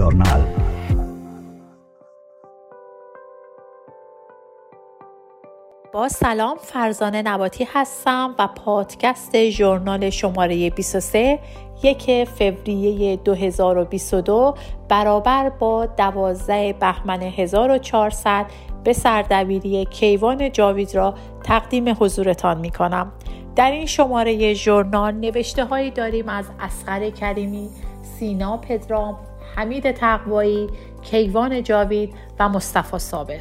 ژورنال با سلام فرزانه نباتی هستم و پادکست ژورنال شماره 23 یک فوریه 2022 برابر با 12 بهمن 1400 به سردبیری کیوان جاوید را تقدیم حضورتان می کنم. در این شماره ژورنال نوشته هایی داریم از اسقر کریمی، سینا پدرام، حمید تقوایی، کیوان جاوید و مصطفی صابر.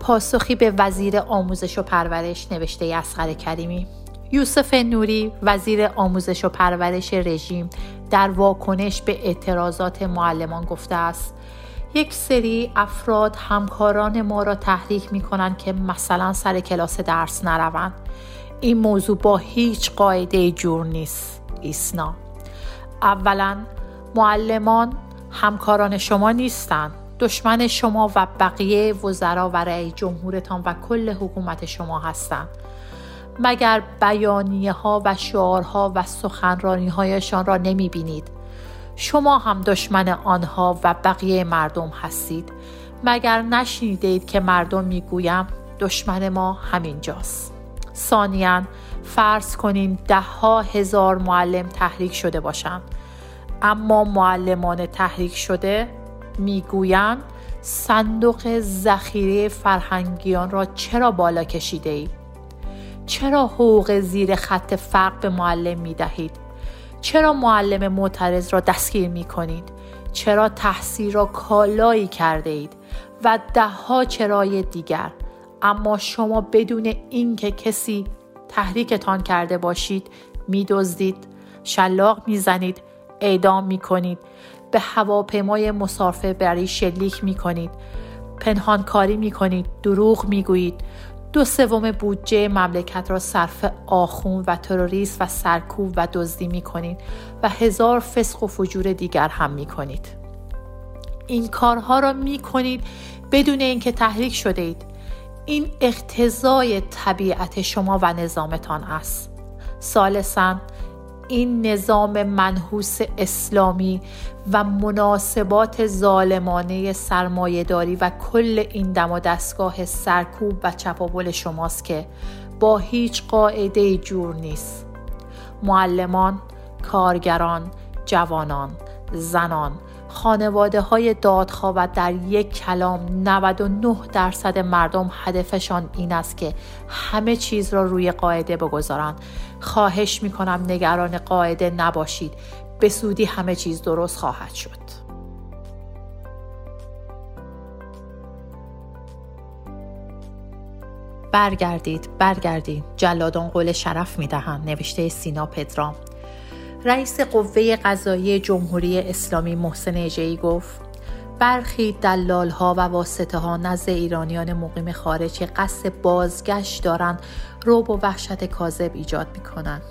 پاسخی به وزیر آموزش و پرورش نوشته اسقر کریمی. یوسف نوری وزیر آموزش و پرورش رژیم در واکنش به اعتراضات معلمان گفته است. یک سری افراد همکاران ما را تحریک می کنند که مثلا سر کلاس درس نروند. این موضوع با هیچ قاعده جور نیست ایسنا. اولا معلمان همکاران شما نیستند دشمن شما و بقیه وزرا و رئیس جمهورتان و کل حکومت شما هستند مگر بیانیه ها و شعارها و سخنرانی هایشان را نمی بینید شما هم دشمن آنها و بقیه مردم هستید. مگر نشنیدید که مردم می‌گویم دشمن ما همینجاست؟ ثانیا فرض کنیم ده ها هزار معلم تحریک شده باشند اما معلمان تحریک شده می‌گویند صندوق ذخیره فرهنگیان را چرا بالا کشیده اید؟ چرا حقوق زیر خط فرق به معلم می دهید؟ چرا معلم معترض را دستگیر می کنید؟ چرا تحصیل را کالایی کرده اید؟ و دهها چرای دیگر اما شما بدون اینکه کسی تحریکتان کرده باشید میدزدید شلاق می‌زنید اعدام می‌کنید به هواپیمای مسافر بری شلیک می کنید پنهانکاری می کنید دروغ می گویید دو سوم بودجه مملکت را صرف آخون و تروریست و سرکوب و دزدی می کنید و هزار فسق و فجور دیگر هم می کنید این کارها را می کنید بدون اینکه تحریک شده اید. این اقتضای طبیعت شما و نظامتان است. سالسا این نظام منحوس اسلامی و مناسبات ظالمانه سرمایهداری و کل این دم و دستگاه سرکوب و چپاول شماست که با هیچ قاعده جور نیست. معلمان، کارگران، جوانان، زنان، خانواده های دادخواه و در یک کلام 99 درصد مردم هدفشان این است که همه چیز را روی قاعده بگذارند. خواهش می کنم نگران قاعده نباشید. به سودی همه چیز درست خواهد شد. برگردید برگردید. جلادان قول شرف می دهند نوشته سینا پدرام. رئیس قوه قضایی جمهوری اسلامی محسن اجهی گفت برخی دلال ها و واسطه ها نزد ایرانیان مقیم خارج که قصد بازگشت دارند روب و وحشت کاذب ایجاد می کنند.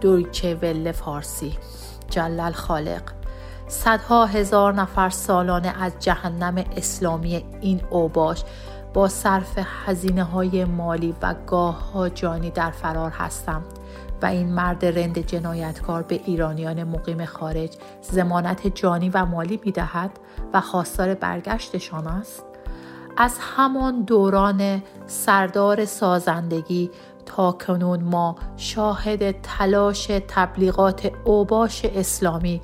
دویچه ول فارسی جلل خالق صدها هزار نفر سالانه از جهنم اسلامی این اوباش با صرف هزینه های مالی و گاه ها جانی در فرار هستند و این مرد رند جنایتکار به ایرانیان مقیم خارج زمانت جانی و مالی می‌دهد و خواستار برگشتشان است. از همان دوران سردار سازندگی تا کنون ما شاهد تلاش تبلیغات اوباش اسلامی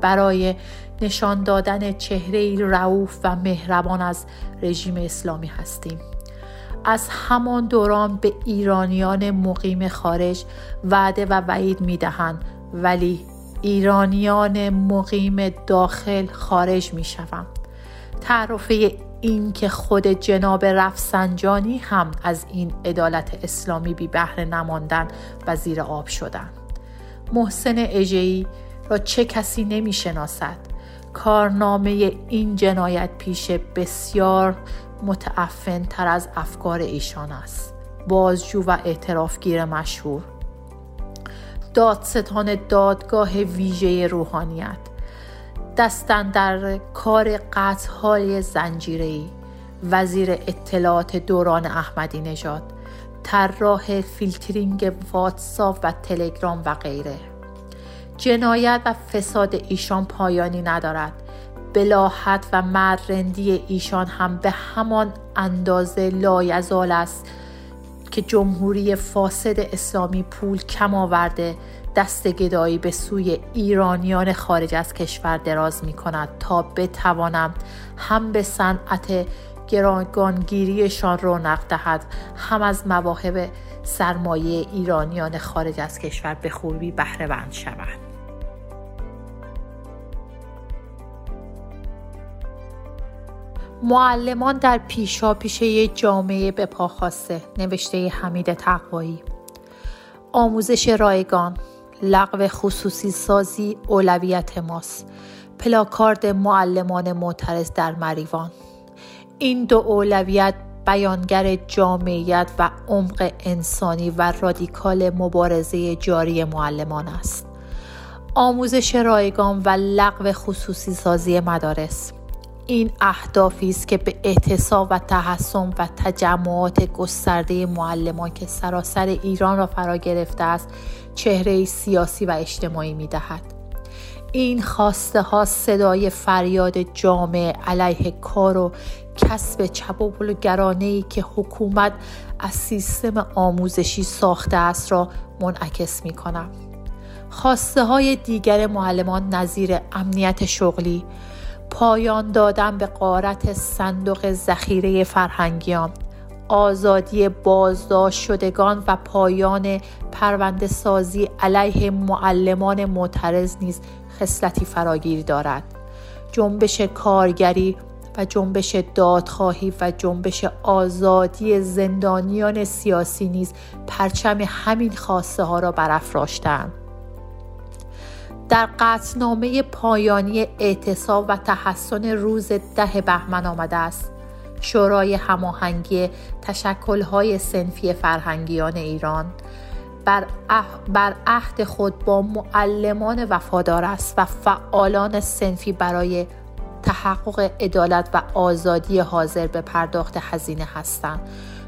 برای نشان دادن چهره رعوف و مهربان از رژیم اسلامی هستیم. از همان دوران به ایرانیان مقیم خارج وعده و وعید می دهند ولی ایرانیان مقیم داخل خارج می شوند. تعرفه این که خود جناب رفسنجانی هم از این عدالت اسلامی بی بهره نماندن و زیر آب شدند. محسن اجهی را چه کسی نمی شناسد کارنامه این جنایت پیش بسیار متعفن تر از افکار ایشان است. بازجو و اعترافگیر مشهور. دادستان دادگاه ویژه روحانیت. دستن در کار قطع های زنجیری وزیر اطلاعات دوران احمدی نژاد. طراح فیلترینگ واتساپ و تلگرام و غیره. جنایت و فساد ایشان پایانی ندارد. بلاحت و مرندی ایشان هم به همان اندازه لایزال است که جمهوری فاسد اسلامی پول کم آورده دست گدایی به سوی ایرانیان خارج از کشور دراز می کند تا بتوانم هم به صنعت گرانگانگیریشان رونق دهد هم از مواهب سرمایه ایرانیان خارج از کشور به خوبی بهره بند معلمان در پیشا پیشه جامعه به پا نوشته حمید تقوایی. آموزش رایگان لغو خصوصی سازی اولویت ماست. پلاکارد معلمان معترض در مریوان. این دو اولویت بیانگر جامعیت و عمق انسانی و رادیکال مبارزه جاری معلمان است. آموزش رایگان و لغو خصوصی سازی مدارس. این اهدافی است که به اعتصاب و تحسن و تجمعات گسترده معلمان که سراسر ایران را فرا گرفته است چهره سیاسی و اجتماعی می دهد. این خواسته ها صدای فریاد جامعه علیه کار و کسب چپاول گرانه ای که حکومت از سیستم آموزشی ساخته است را منعکس می کنم. خواسته های دیگر معلمان نظیر امنیت شغلی، پایان دادن به قارت صندوق ذخیره فرهنگیان آزادی بازداشت شدگان و پایان پرونده سازی علیه معلمان معترض نیز خصلتی فراگیر دارد. جنبش کارگری و جنبش دادخواهی و جنبش آزادی زندانیان سیاسی نیز پرچم همین خواسته ها را برافراشتند. در قطنامه پایانی اعتصاب و تحسن روز ده بهمن آمده است. شورای هماهنگی تشکلهای سنفی فرهنگیان ایران بر, بر عهد خود با معلمان وفادار است و فعالان سنفی برای تحقق عدالت و آزادی حاضر به پرداخت هزینه هستند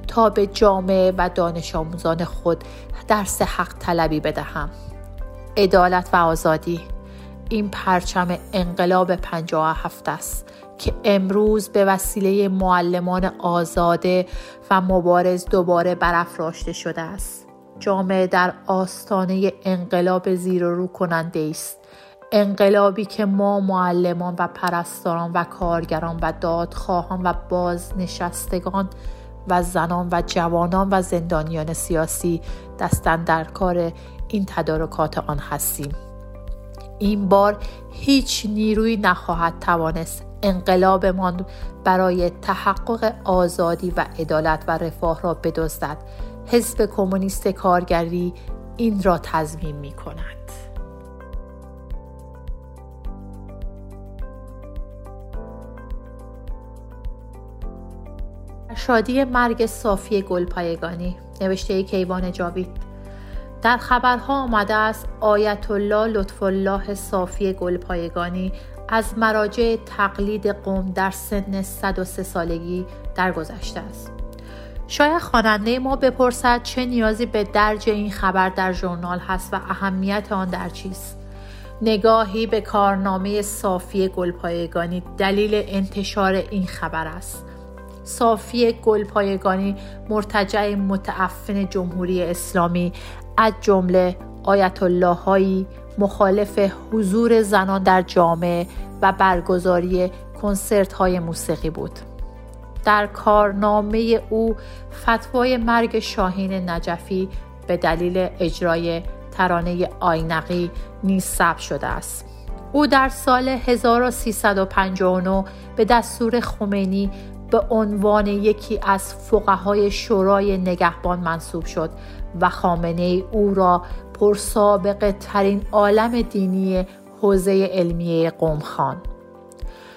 تا به جامعه و دانش آموزان خود درس حق طلبی بدهم. عدالت و آزادی. این پرچم انقلاب 57 است که امروز به وسیله معلمان آزاده و مبارز دوباره برافراشته شده است. جامعه در آستانه انقلاب زیر و رو کننده است. انقلابی که ما معلمان و پرستاران و کارگران و دادخواهان و بازنشستگان و زنان و جوانان و زندانیان سیاسی دستن در کار این تدارکات آن هستیم. این بار هیچ نیروی نخواهد توانست انقلابمان برای تحقق آزادی و عدالت و رفاه را بدزدد. حزب کمونیست کارگری این را تضمین می کند. شادی مرگ صافی گلپایگانی. نوشته کیوان جاوید. در خبرها آمده است آیت الله لطف الله صافی گلپایگانی از مراجع تقلید قوم در سن 103 سالگی درگذشته است. شاید خواننده ما بپرسد چه نیازی به درج این خبر در ژورنال هست و اهمیت آن در چیست؟ نگاهی به کارنامه صافی گلپایگانی دلیل انتشار این خبر است. صافی گلپایگانی مرتجع متعفن جمهوری اسلامی از جمله آیت الله هایی مخالف حضور زنان در جامعه و برگزاری کنسرت های موسیقی بود. در کارنامه او فتوای مرگ شاهین نجفی به دلیل اجرای ترانه آینقی نیز ثبت شده است. او در سال 1359 به دستور خمینی به عنوان یکی از فقهای شورای نگهبان منصوب شد و خامنه او را پرسابقه ترین عالم دینی حوزه علمیه قوم خان.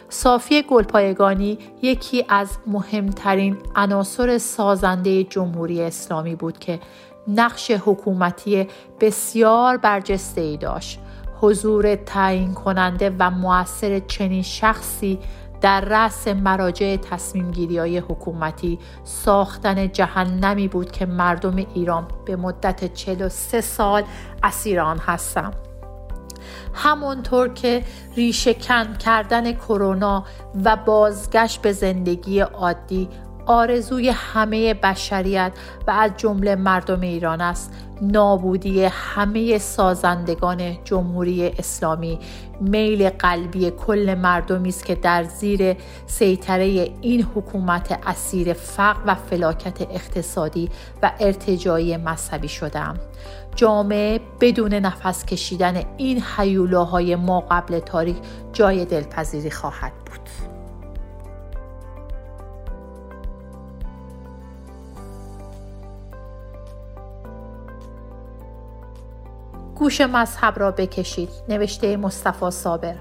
صافی گلپایگانی یکی از مهمترین عناصر سازنده جمهوری اسلامی بود که نقش حکومتی بسیار برجسته ای داشت. حضور تعیین کننده و موثر چنین شخصی در رأس مراجع تصمیم گیری های حکومتی ساختن جهنمی بود که مردم ایران به مدت 43 سال اسیر آن هستم. همانطور که ریشه کن کردن کرونا و بازگشت به زندگی عادی آرزوی همه بشریت و از جمله مردم ایران است. نابودی همه سازندگان جمهوری اسلامی. میل قلبی کل مردمی است که در زیر سیطره این حکومت اسیر فقر و فلاکت اقتصادی و ارتجایی مذهبی شدم جامعه بدون نفس کشیدن این حیولاهای ما قبل تاریخ جای دلپذیری خواهد بود. گوش مذهب را بکشید نوشته مصطفی صابر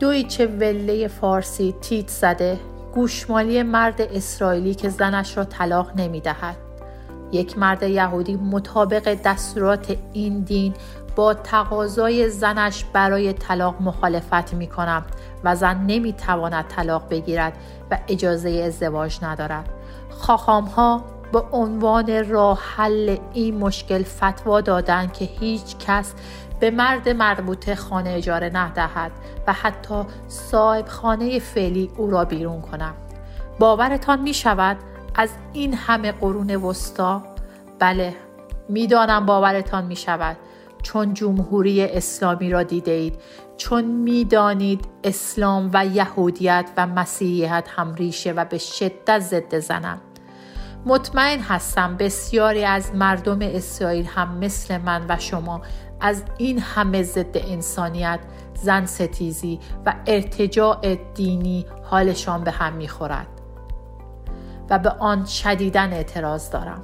دویچه وله فارسی تیت زده گوشمالی مرد اسرائیلی که زنش را طلاق نمی دهد. یک مرد یهودی مطابق دستورات این دین با تقاضای زنش برای طلاق مخالفت می کنم و زن نمی تواند طلاق بگیرد و اجازه ازدواج ندارد. خاخام ها به عنوان راه حل این مشکل فتوا دادند که هیچ کس به مرد مربوطه خانه اجاره ندهد و حتی صاحب خانه فعلی او را بیرون کنم. باورتان می شود از این همه قرون وسطا؟ بله می‌دانم باورتان می شود چون جمهوری اسلامی را دیده اید چون می‌دانید اسلام و یهودیت و مسیحیت هم ریشه و به شدت ضد زنند مطمئن هستم بسیاری از مردم اسرائیل هم مثل من و شما از این همه ضد انسانیت زن ستیزی و ارتجاع دینی حالشان به هم می‌خورد و به آن شدیدن اعتراض دارم.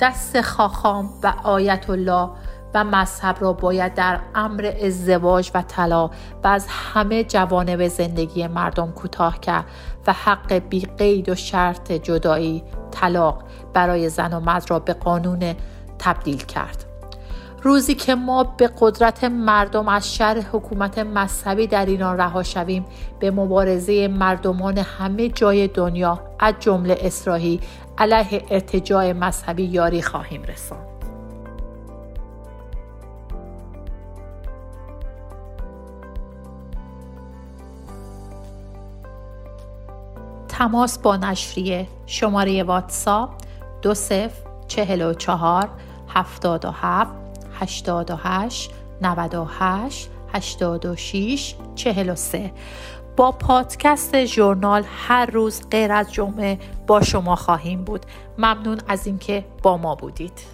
دست خاخام و آیت الله و مذهب را باید در امر ازدواج و طلا و از همه جوانب زندگی مردم کوتاه کرد و حق بی قید و شرط جدایی طلاق برای زن و مرد را به قانون تبدیل کرد. روزی که ما به قدرت مردم از شر حکومت مذهبی در ایران رها شویم به مبارزه مردمان همه جای دنیا از جمله اسرائیل علیه ارتجاع مذهبی یاری خواهیم رساند. و هشت نود و هشت هشتاد و شیش چهل و سه. با پادکست ژورنال هر روز غیر از جمعه با شما خواهیم بود. ممنون از اینکه با ما بودید.